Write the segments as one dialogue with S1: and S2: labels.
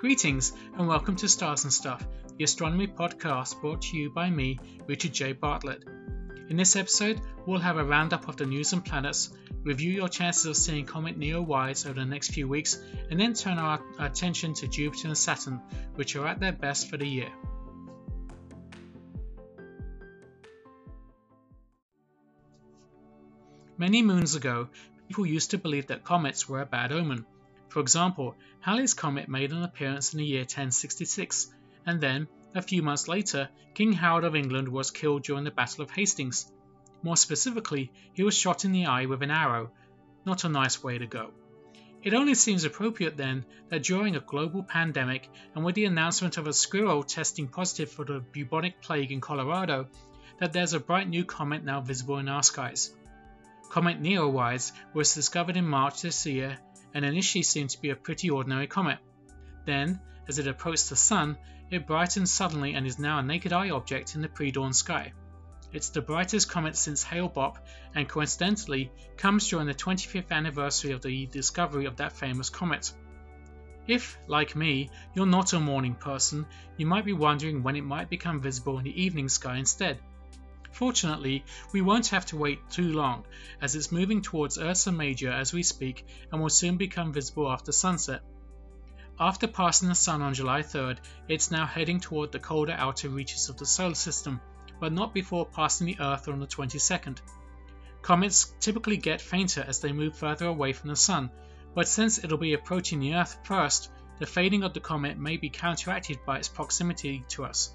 S1: Greetings and welcome to Stars and Stuff, the astronomy podcast brought to you by me, Richard J. Bartlett. In this episode, we'll have a roundup of the news and planets, review your chances of seeing Comet Neowise over the next few weeks, and then turn our attention to Jupiter and Saturn, which are at their best for the year. Many moons ago, people used to believe that comets were a bad omen. For example, Halley's comet made an appearance in the year 1066, and then, a few months later, King Harold of England was killed during the Battle of Hastings. More specifically, he was shot in the eye with an arrow. Not a nice way to go. It only seems appropriate then that during a global pandemic and with the announcement of a squirrel testing positive for the bubonic plague in Colorado, that there's a bright new comet now visible in our skies. Comet Neowise was discovered in March this year and initially seemed to be a pretty ordinary comet. Then, as it approached the Sun, it brightened suddenly and is now a naked eye object in the pre dawn sky. It's the brightest comet since Hale-Bopp and coincidentally comes during the 25th anniversary of the discovery of that famous comet. If, like me, you're not a morning person, you might be wondering when it might become visible in the evening sky instead. Fortunately, we won't have to wait too long, as it's moving towards Ursa Major as we speak and will soon become visible after sunset. After passing the Sun on July 3rd, it's now heading toward the colder outer reaches of the solar system, but not before passing the Earth on the 22nd. Comets typically get fainter as they move further away from the Sun, but since it'll be approaching the Earth first, the fading of the comet may be counteracted by its proximity to us.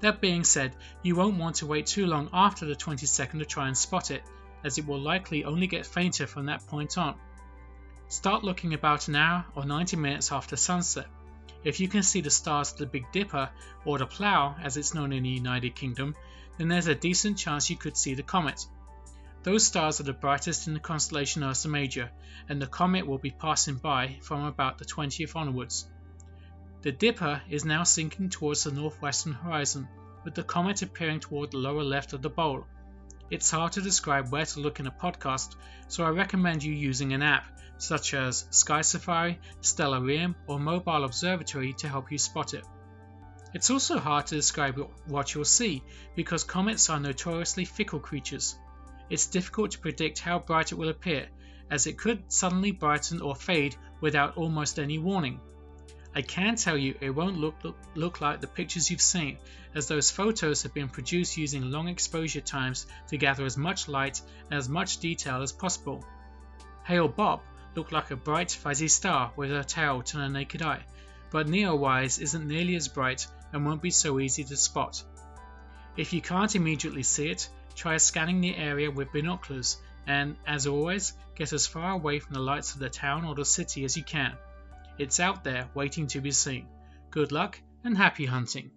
S1: That being said, you won't want to wait too long after the 22nd to try and spot it, as it will likely only get fainter from that point on. Start looking about an hour or 90 minutes after sunset. If you can see the stars of the Big Dipper, or the Plough as it's known in the United Kingdom, then there's a decent chance you could see the comet. Those stars are the brightest in the constellation Ursa Major, and the comet will be passing by from about the 20th onwards. The Dipper is now sinking towards the northwestern horizon, with the comet appearing toward the lower left of the bowl. It's hard to describe where to look in a podcast, so I recommend you using an app such as Sky Safari, Stellarium, or Mobile Observatory to help you spot it. It's also hard to describe what you'll see because comets are notoriously fickle creatures. It's difficult to predict how bright it will appear, as it could suddenly brighten or fade without almost any warning. I can tell you it won't look, look, look like the pictures you've seen, as those photos have been produced using long exposure times to gather as much light and as much detail as possible. Hale-Bopp looked like a bright fuzzy star with a tail to the naked eye, but Neowise isn't nearly as bright and won't be so easy to spot. If you can't immediately see it, try scanning the area with binoculars and, as always, get as far away from the lights of the town or the city as you can. It's out there waiting to be seen. Good luck and happy hunting!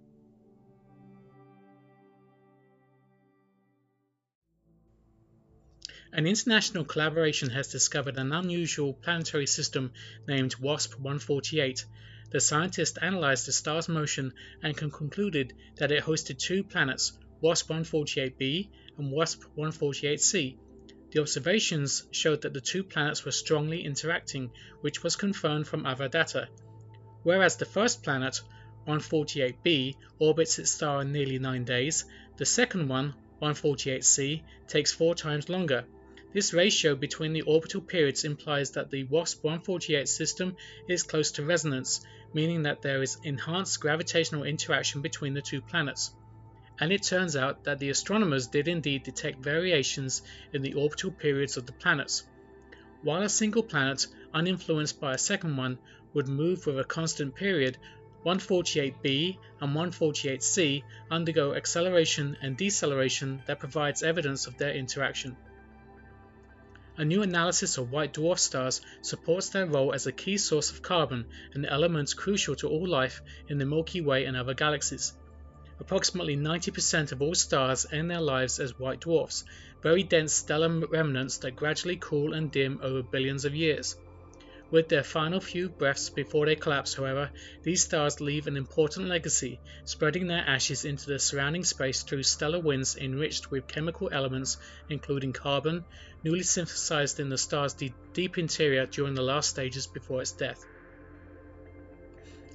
S1: An international collaboration has discovered an unusual planetary system named WASP 148. The scientists analyzed the star's motion and concluded that it hosted two planets, WASP 148b and WASP 148c, the observations showed that the two planets were strongly interacting, which was confirmed from other data. Whereas the first planet, 148b, orbits its star in nearly 9 days, the second one, 148c, takes 4 times longer. This ratio between the orbital periods implies that the WASP 148 system is close to resonance, meaning that there is enhanced gravitational interaction between the two planets and it turns out that the astronomers did indeed detect variations in the orbital periods of the planets. While a single planet, uninfluenced by a second one, would move with a constant period, 148b and 148c undergo acceleration and deceleration that provides evidence of their interaction. A new analysis of white dwarf stars supports their role as a key source of carbon, an element crucial to all life in the Milky Way and other galaxies. Approximately 90% of all stars end their lives as white dwarfs, very dense stellar remnants that gradually cool and dim over billions of years. With their final few breaths before they collapse, however, these stars leave an important legacy, spreading their ashes into the surrounding space through stellar winds enriched with chemical elements including carbon, newly synthesized in the star's deep interior during the last stages before its death.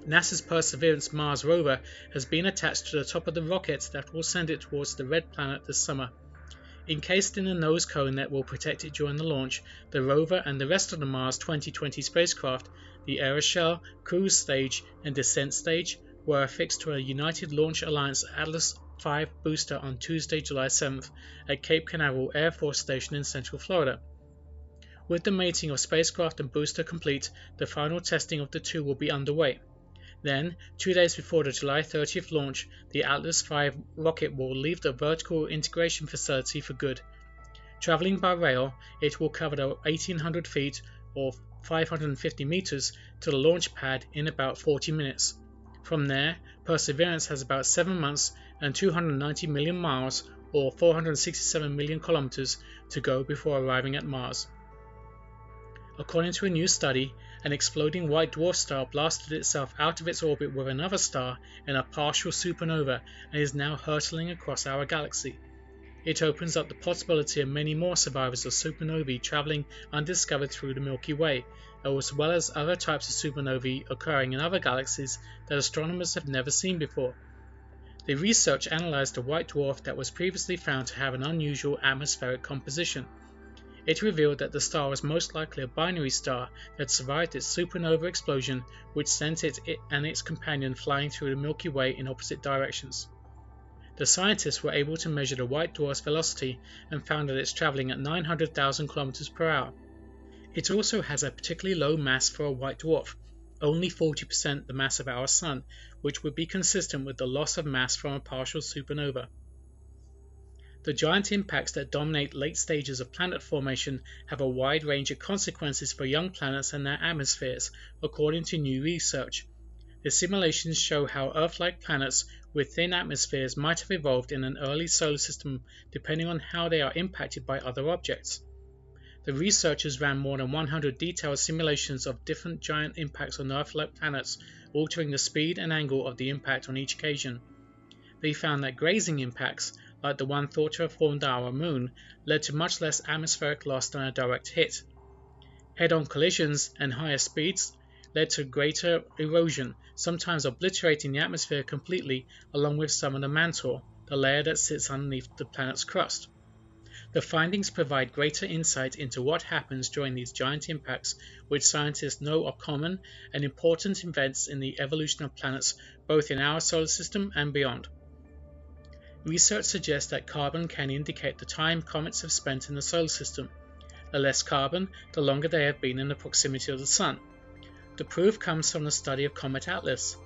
S1: NASA's Perseverance Mars rover has been attached to the top of the rocket that will send it towards the red planet this summer. Encased in a nose cone that will protect it during the launch, the rover and the rest of the Mars 2020 spacecraft, the aeroshell, cruise stage, and descent stage, were affixed to a United Launch Alliance Atlas V booster on Tuesday, July 7th at Cape Canaveral Air Force Station in Central Florida. With the mating of spacecraft and booster complete, the final testing of the two will be underway. Then, two days before the July 30th launch, the Atlas V rocket will leave the vertical integration facility for good. Traveling by rail, it will cover the 1800 feet or 550 meters to the launch pad in about 40 minutes. From there, Perseverance has about 7 months and 290 million miles or 467 million kilometers to go before arriving at Mars. According to a new study, an exploding white dwarf star blasted itself out of its orbit with another star in a partial supernova and is now hurtling across our galaxy. It opens up the possibility of many more survivors of supernovae traveling undiscovered through the Milky Way, as well as other types of supernovae occurring in other galaxies that astronomers have never seen before. The research analyzed a white dwarf that was previously found to have an unusual atmospheric composition. It revealed that the star was most likely a binary star that survived its supernova explosion, which sent it and its companion flying through the Milky Way in opposite directions. The scientists were able to measure the white dwarf's velocity and found that it's traveling at 900,000 km per hour. It also has a particularly low mass for a white dwarf, only 40% the mass of our Sun, which would be consistent with the loss of mass from a partial supernova. The giant impacts that dominate late stages of planet formation have a wide range of consequences for young planets and their atmospheres, according to new research. The simulations show how Earth like planets with thin atmospheres might have evolved in an early solar system depending on how they are impacted by other objects. The researchers ran more than 100 detailed simulations of different giant impacts on Earth like planets, altering the speed and angle of the impact on each occasion. They found that grazing impacts, like the one thought to have formed our Moon, led to much less atmospheric loss than a direct hit. Head-on collisions and higher speeds led to greater erosion, sometimes obliterating the atmosphere completely along with some of the mantle, the layer that sits underneath the planet's crust. The findings provide greater insight into what happens during these giant impacts, which scientists know are common and important events in the evolution of planets both in our solar system and beyond. Research suggests that carbon can indicate the time comets have spent in the solar system. The less carbon, the longer they have been in the proximity of the Sun. The proof comes from the study of Comet Atlas.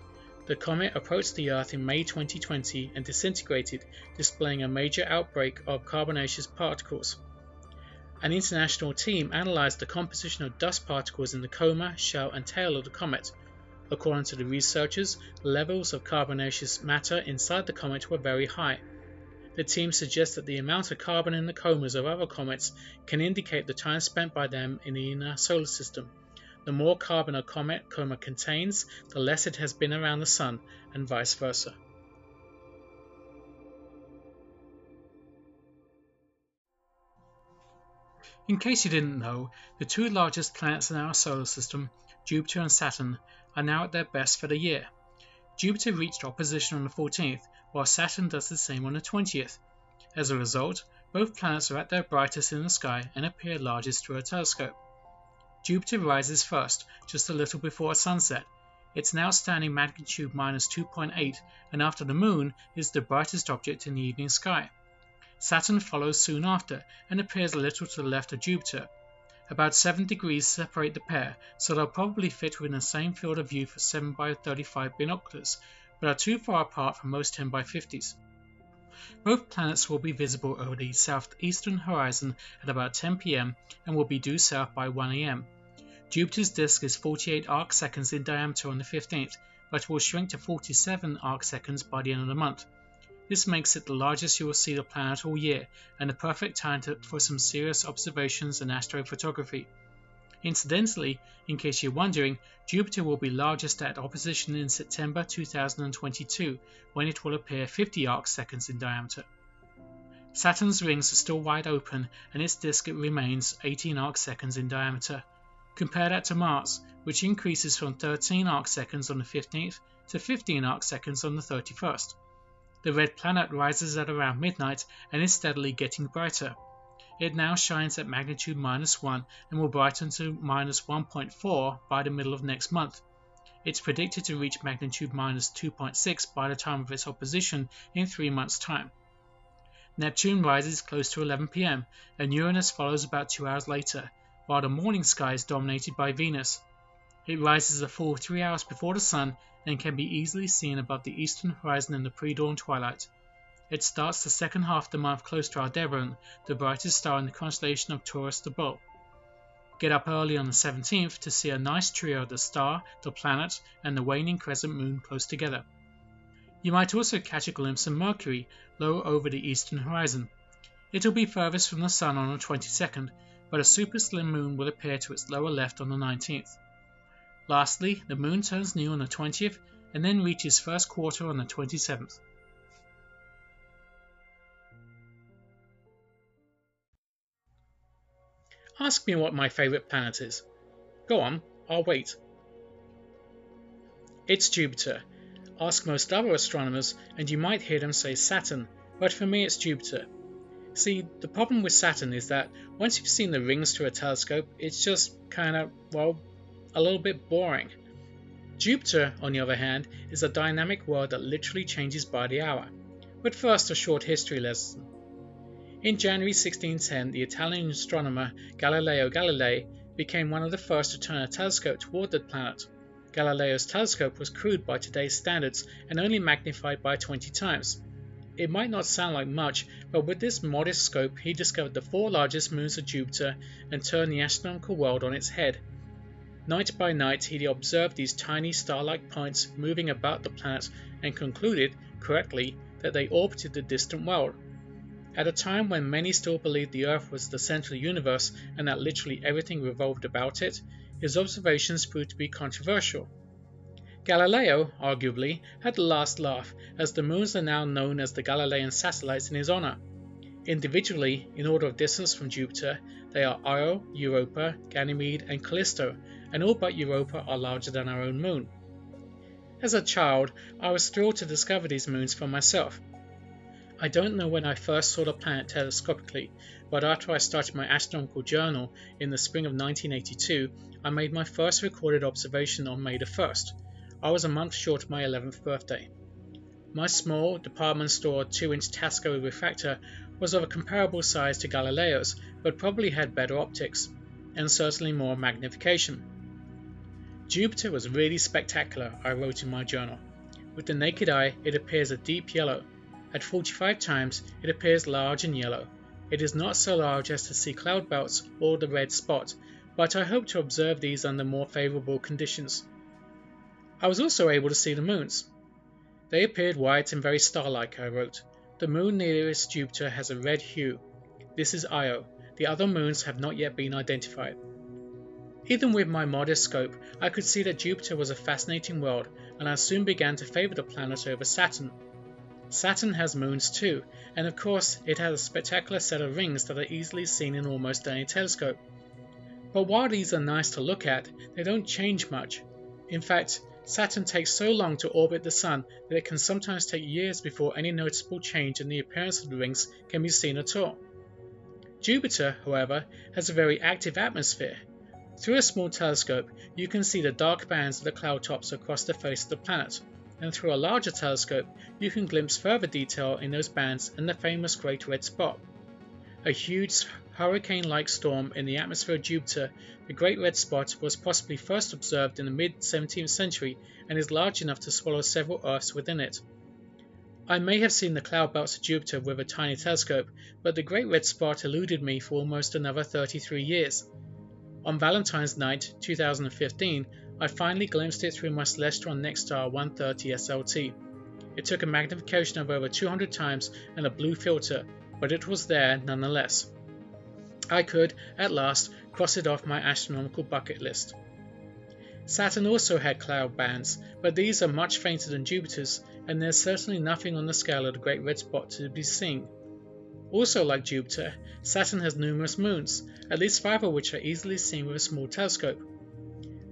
S1: The comet approached the Earth in May 2020 and disintegrated, displaying a major outbreak of carbonaceous particles. An international team analyzed the composition of dust particles in the coma, shell, and tail of the comet. According to the researchers, levels of carbonaceous matter inside the comet were very high. The team suggests that the amount of carbon in the comas of other comets can indicate the time spent by them in the inner solar system. The more carbon a comet coma contains, the less it has been around the Sun, and vice versa. In case you didn't know, the two largest planets in our solar system, Jupiter and Saturn, are now at their best for the year. Jupiter reached opposition on the 14th, while Saturn does the same on the 20th. As a result, both planets are at their brightest in the sky and appear largest through a telescope. Jupiter rises first, just a little before sunset. It's now standing magnitude minus 2.8, and after the Moon is the brightest object in the evening sky. Saturn follows soon after and appears a little to the left of Jupiter. About 7 degrees separate the pair, so they'll probably fit within the same field of view for 7x35 binoculars, but are too far apart for most 10x50s. Both planets will be visible over the southeastern horizon at about 10 pm and will be due south by 1 am. Jupiter's disk is 48 arc seconds in diameter on the 15th, but will shrink to 47 arc seconds by the end of the month. This makes it the largest you will see the planet all year and the perfect time for some serious observations and astrophotography. Incidentally, in case you're wondering, Jupiter will be largest at opposition in September 2022, when it will appear 50 arc seconds in diameter. Saturn's rings are still wide open and its disk remains 18 arc seconds in diameter. Compare that to Mars, which increases from 13 arc seconds on the 15th to 15 arc seconds on the 31st. The red planet rises at around midnight and is steadily getting brighter. It now shines at magnitude minus 1 and will brighten to minus 1.4 by the middle of next month. It's predicted to reach magnitude minus 2.6 by the time of its opposition in three months' time. Neptune rises close to 11 pm, and Uranus follows about two hours later, while the morning sky is dominated by Venus. It rises a full three hours before the Sun and can be easily seen above the eastern horizon in the pre-dawn twilight. It starts the second half of the month close to Aldebaran, the brightest star in the constellation of Taurus the Bull. Get up early on the 17th to see a nice trio of the star, the planet, and the waning crescent moon close together. You might also catch a glimpse of Mercury low over the eastern horizon. It will be furthest from the Sun on the 22nd, but a super slim moon will appear to its lower left on the 19th. Lastly, the moon turns new on the 20th and then reaches first quarter on the 27th. Ask me what my favourite planet is. Go on, I'll wait. It's Jupiter. Ask most other astronomers and you might hear them say Saturn, but for me it's Jupiter. See, the problem with Saturn is that once you've seen the rings through a telescope, it's just kind of, well, a little bit boring. Jupiter, on the other hand, is a dynamic world that literally changes by the hour. But first, a short history lesson. In January 1610, the Italian astronomer Galileo Galilei became one of the first to turn a telescope toward the planet. Galileo's telescope was crude by today's standards and only magnified by 20 times. It might not sound like much, but with this modest scope, he discovered the four largest moons of Jupiter and turned the astronomical world on its head. Night by night he observed these tiny star-like points moving about the planet and concluded, correctly, that they orbited the distant world. At a time when many still believed the Earth was the the universe and that literally everything revolved about it, his observations proved to be controversial. Galileo, arguably, had the last laugh, as the moons are now known as the Galilean satellites in his honor. Individually, in order of distance from Jupiter, they are Io, Europa, Ganymede, and Callisto, and all but Europa are larger than our own moon. As a child, I was thrilled to discover these moons for myself. I don't know when I first saw the planet telescopically, but after I started my astronomical journal in the spring of 1982, I made my first recorded observation on May the 1st. I was a month short of my 11th birthday. My small, department store 2 inch Tasco refractor was of a comparable size to Galileo's, but probably had better optics, and certainly more magnification. Jupiter was really spectacular, I wrote in my journal. With the naked eye, it appears a deep yellow. At 45 times, it appears large and yellow. It is not so large as to see cloud belts or the red spot, but I hope to observe these under more favourable conditions. I was also able to see the moons. They appeared white and very star-like, I wrote. The moon nearest Jupiter has a red hue. This is Io. The other moons have not yet been identified. Even with my modest scope, I could see that Jupiter was a fascinating world, and I soon began to favour the planet over Saturn. Saturn has moons too, and of course it has a spectacular set of rings that are easily seen in almost any telescope. But while these are nice to look at, they don't change much. In fact, Saturn takes so long to orbit the Sun that it can sometimes take years before any noticeable change in the appearance of the rings can be seen at all. Jupiter, however, has a very active atmosphere, through a small telescope, you can see the dark bands of the cloud tops across the face of the planet, and through a larger telescope, you can glimpse further detail in those bands and the famous Great Red Spot. A huge hurricane-like storm in the atmosphere of Jupiter, the Great Red Spot was possibly first observed in the mid-17th century and is large enough to swallow several Earths within it. I may have seen the cloud belts of Jupiter with a tiny telescope, but the Great Red Spot eluded me for almost another 33 years. On Valentine's night 2015, I finally glimpsed it through my Celestron Nexstar 130 SLT. It took a magnification of over 200 times and a blue filter, but it was there nonetheless. I could, at last, cross it off my astronomical bucket list. Saturn also had cloud bands, but these are much fainter than Jupiter's, and there's certainly nothing on the scale of the Great Red Spot to be seen. Also, like Jupiter, Saturn has numerous moons, at least five of which are easily seen with a small telescope.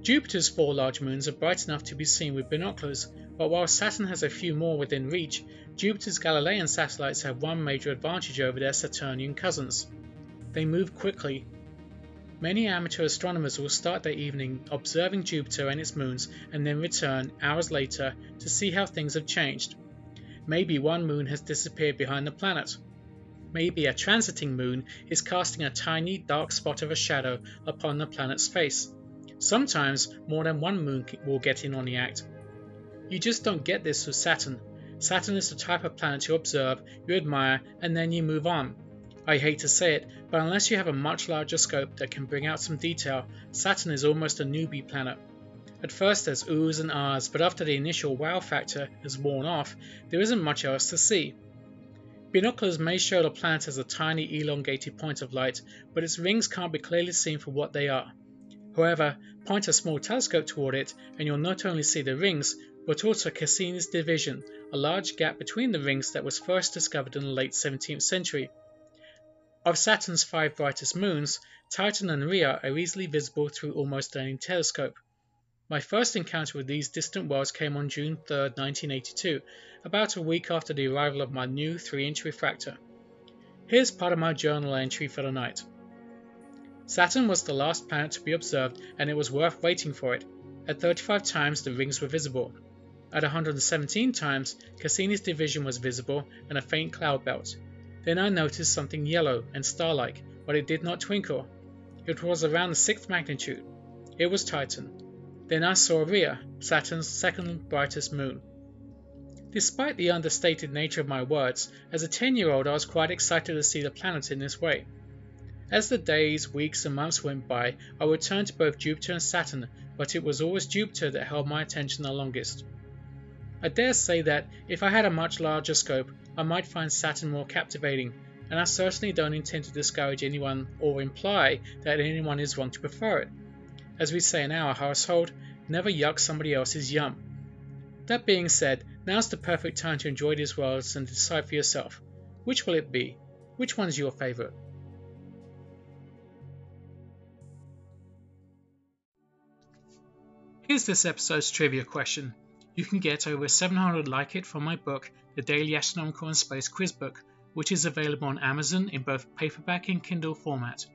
S1: Jupiter's four large moons are bright enough to be seen with binoculars, but while Saturn has a few more within reach, Jupiter's Galilean satellites have one major advantage over their Saturnian cousins. They move quickly. Many amateur astronomers will start their evening observing Jupiter and its moons and then return hours later to see how things have changed. Maybe one moon has disappeared behind the planet. Maybe a transiting moon is casting a tiny dark spot of a shadow upon the planet's face. Sometimes more than one moon will get in on the act. You just don't get this with Saturn. Saturn is the type of planet you observe, you admire, and then you move on. I hate to say it, but unless you have a much larger scope that can bring out some detail, Saturn is almost a newbie planet. At first there's oohs and ahs, but after the initial wow factor has worn off, there isn't much else to see. Binoculars may show the planet as a tiny elongated point of light, but its rings can't be clearly seen for what they are. However, point a small telescope toward it and you'll not only see the rings, but also Cassini's division, a large gap between the rings that was first discovered in the late 17th century. Of Saturn's five brightest moons, Titan and Rhea are easily visible through almost any telescope. My first encounter with these distant worlds came on June 3, 1982, about a week after the arrival of my new 3 inch refractor. Here's part of my journal entry for the night. Saturn was the last planet to be observed, and it was worth waiting for it. At 35 times, the rings were visible. At 117 times, Cassini's division was visible and a faint cloud belt. Then I noticed something yellow and star-like, but it did not twinkle. It was around the sixth magnitude. It was Titan. Then I saw Rhea, Saturn's second brightest moon. Despite the understated nature of my words, as a 10 year old I was quite excited to see the planet in this way. As the days, weeks, and months went by, I returned to both Jupiter and Saturn, but it was always Jupiter that held my attention the longest. I dare say that if I had a much larger scope, I might find Saturn more captivating, and I certainly don't intend to discourage anyone or imply that anyone is wrong to prefer it. As we say in our household, never yuck somebody else's yum. That being said, now's the perfect time to enjoy these worlds and decide for yourself. Which will it be? Which one's your favourite? Here's this episode's trivia question. You can get over 700 like it from my book, The Daily Astronomical and Space Quiz Book, which is available on Amazon in both paperback and Kindle format.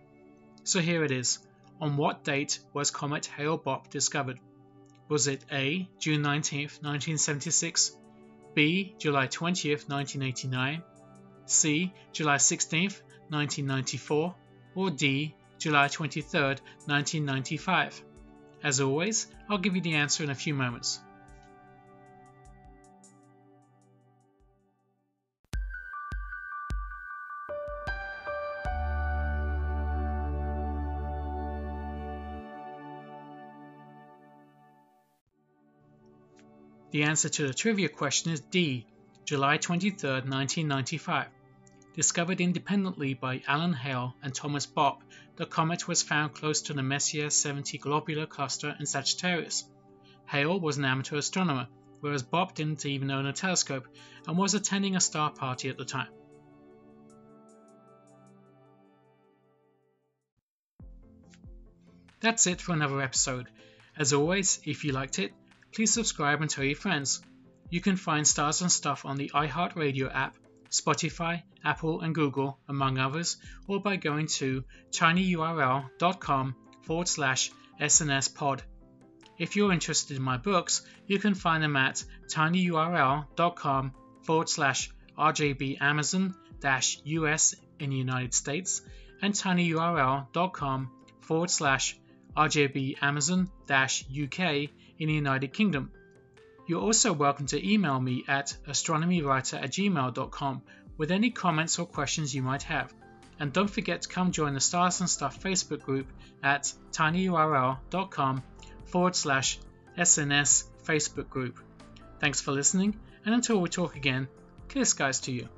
S1: So here it is. On what date was comet Hale-Bopp discovered? Was it A. June 19, 1976, B. July 20, 1989, C. July 16, 1994, or D. July 23, 1995? As always, I'll give you the answer in a few moments. The answer to the trivia question is D, July 23, 1995. Discovered independently by Alan Hale and Thomas Bopp, the comet was found close to the Messier 70 globular cluster in Sagittarius. Hale was an amateur astronomer, whereas Bopp didn't even own a telescope and was attending a star party at the time. That's it for another episode. As always, if you liked it, please subscribe and tell your friends. You can find Stars and Stuff on the iHeartRadio app Spotify, Apple, and Google, among others, or by going to tinyurl.com forward slash snspod. If you're interested in my books, you can find them at tinyurl.com forward slash rjbamazon dash us in the United States and tinyurl.com forward slash rjbamazon dash uk in the United Kingdom. You're also welcome to email me at astronomywriter at gmail.com with any comments or questions you might have. And don't forget to come join the Stars and Stuff Facebook group at tinyurl.com forward slash SNS Facebook group. Thanks for listening, and until we talk again, clear skies to you.